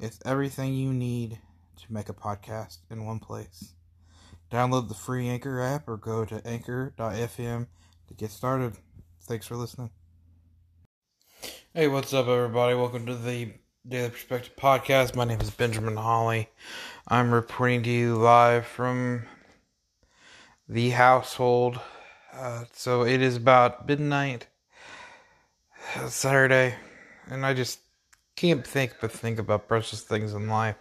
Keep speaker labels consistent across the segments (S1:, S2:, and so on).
S1: it's everything you need to make a podcast in one place. Download the free Anchor app or go to anchor.fm to get started. Thanks for listening. Hey, what's up, everybody? Welcome to the Daily Perspective Podcast. My name is Benjamin Holley. I'm reporting to you live from the household. Uh, so it is about midnight Saturday, and I just can't think but think about precious things in life.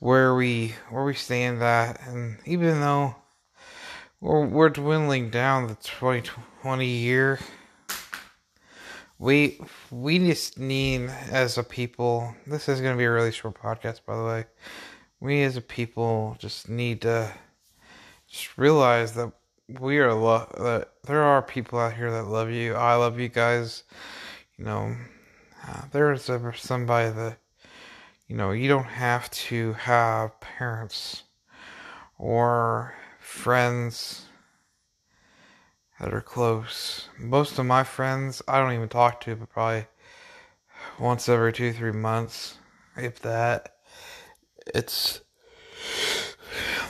S1: Where we where we stand at and even though we're we're dwindling down the twenty twenty year we we just need as a people this is gonna be a really short podcast by the way. We as a people just need to just realize that we are lo- that there are people out here that love you. I love you guys. You know, uh, there's somebody that, you know, you don't have to have parents or friends that are close. Most of my friends, I don't even talk to, but probably once every two, three months, if that. It's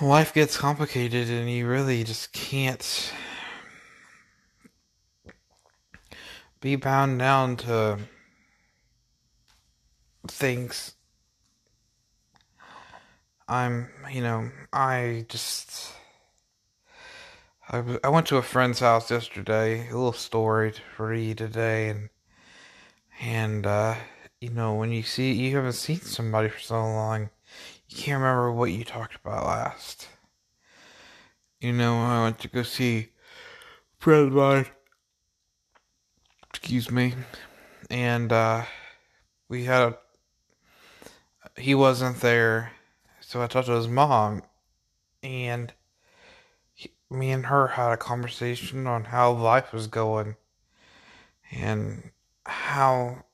S1: life gets complicated and you really just can't be bound down to things. I'm, you know, I just. I, I went to a friend's house yesterday. A little story to read today, and and uh, you know when you see you haven't seen somebody for so long, you can't remember what you talked about last. You know, I went to go see a friend of mine. Excuse me, and uh, we had a he wasn't there, so I talked to his mom, and he, me and her had a conversation on how life was going, and how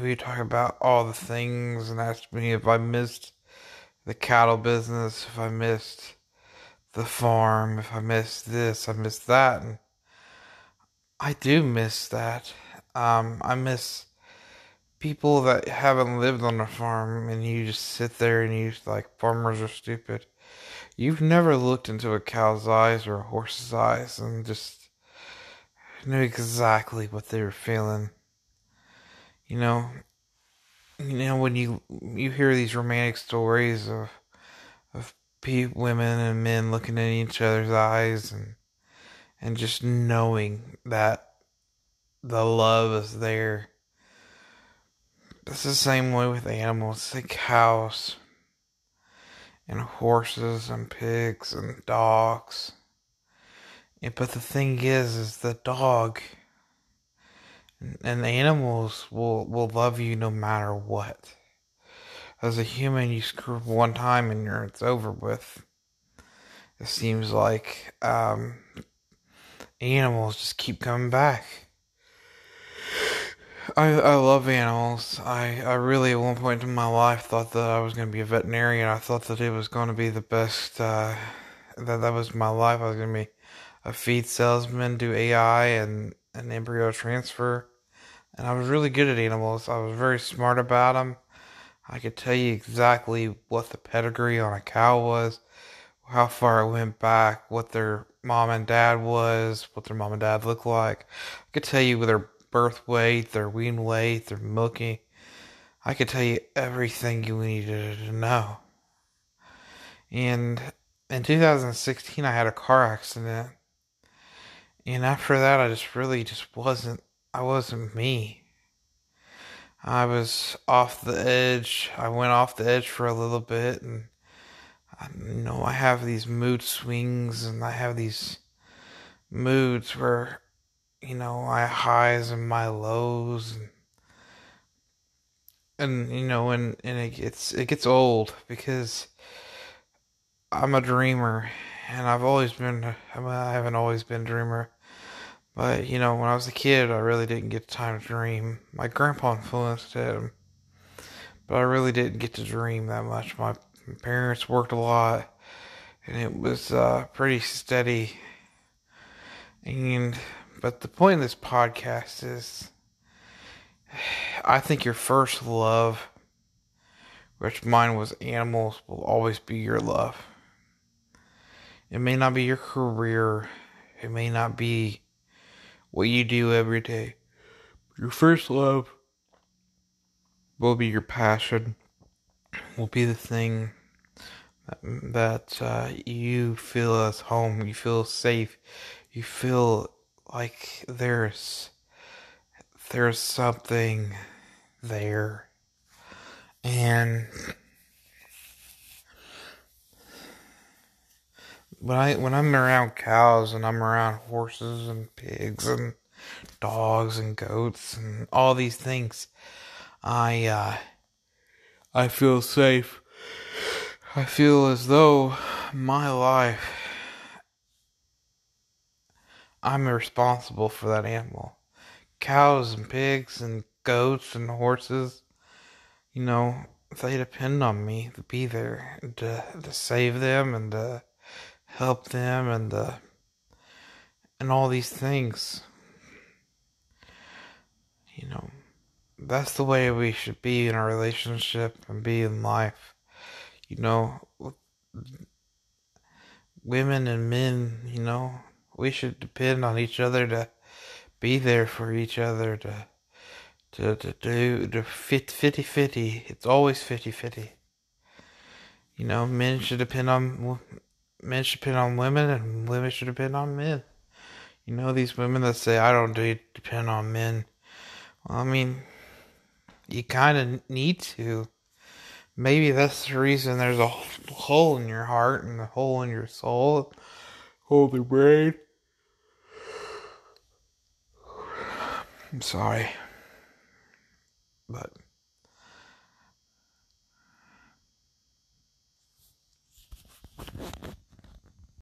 S1: we talk about all the things, and asked me if I missed the cattle business, if I missed the farm, if I missed this, I missed that, and I do miss that. Um, I miss people that haven't lived on a farm and you just sit there and you like farmers are stupid. You've never looked into a cow's eyes or a horse's eyes and just knew exactly what they were feeling. You know, you know when you you hear these romantic stories of of women and men looking in each other's eyes and and just knowing that the love is there it's the same way with animals, like cows and horses and pigs and dogs. And, but the thing is, is the dog and animals will, will love you no matter what. As a human, you screw up one time and you're, it's over with. It seems like um, animals just keep coming back. I I love animals. I I really at one point in my life thought that I was going to be a veterinarian. I thought that it was going to be the best. Uh, that that was my life. I was going to be a feed salesman, do AI and an embryo transfer, and I was really good at animals. I was very smart about them. I could tell you exactly what the pedigree on a cow was, how far it went back, what their mom and dad was, what their mom and dad looked like. I could tell you their birth weight, their wean weight, their milking. I could tell you everything you needed to know. And in 2016, I had a car accident. And after that, I just really just wasn't, I wasn't me. I was off the edge. I went off the edge for a little bit. And, I, you know, I have these mood swings and I have these moods where – you know, my highs and my lows. And and you know, and and it gets it gets old because I'm a dreamer, and I've always been. I haven't always been a dreamer, but you know, when I was a kid, I really didn't get time to dream. My grandpa influenced it, but I really didn't get to dream that much. My parents worked a lot, and it was uh, pretty steady. And but the point of this podcast is I think your first love, which mine was animals, will always be your love. It may not be your career, it may not be what you do every day. Your first love will be your passion, will be the thing that, uh, you feel as home, you feel safe, you feel like there's there's something there. And when I when I'm around cows and I'm around horses and pigs and dogs and goats and all these things, I uh, I feel safe. I feel as though my life I'm responsible for that animal. Cows and pigs and goats and horses, you know, they depend on me to be there to to save them and to help them and to, and all these things. You know, that's the way we should be in a relationship and be in life. You know, women and men, you know, we should depend on each other to be there for each other to to to do to fit fitty fitty. It's always fitty fitty. You know, men should depend on men should depend on women, and women should depend on men. You know, these women that say I don't do depend on men. Well, I mean, you kind of need to. Maybe that's the reason there's a hole in your heart and a hole in your soul, hole in your brain. I'm sorry. But.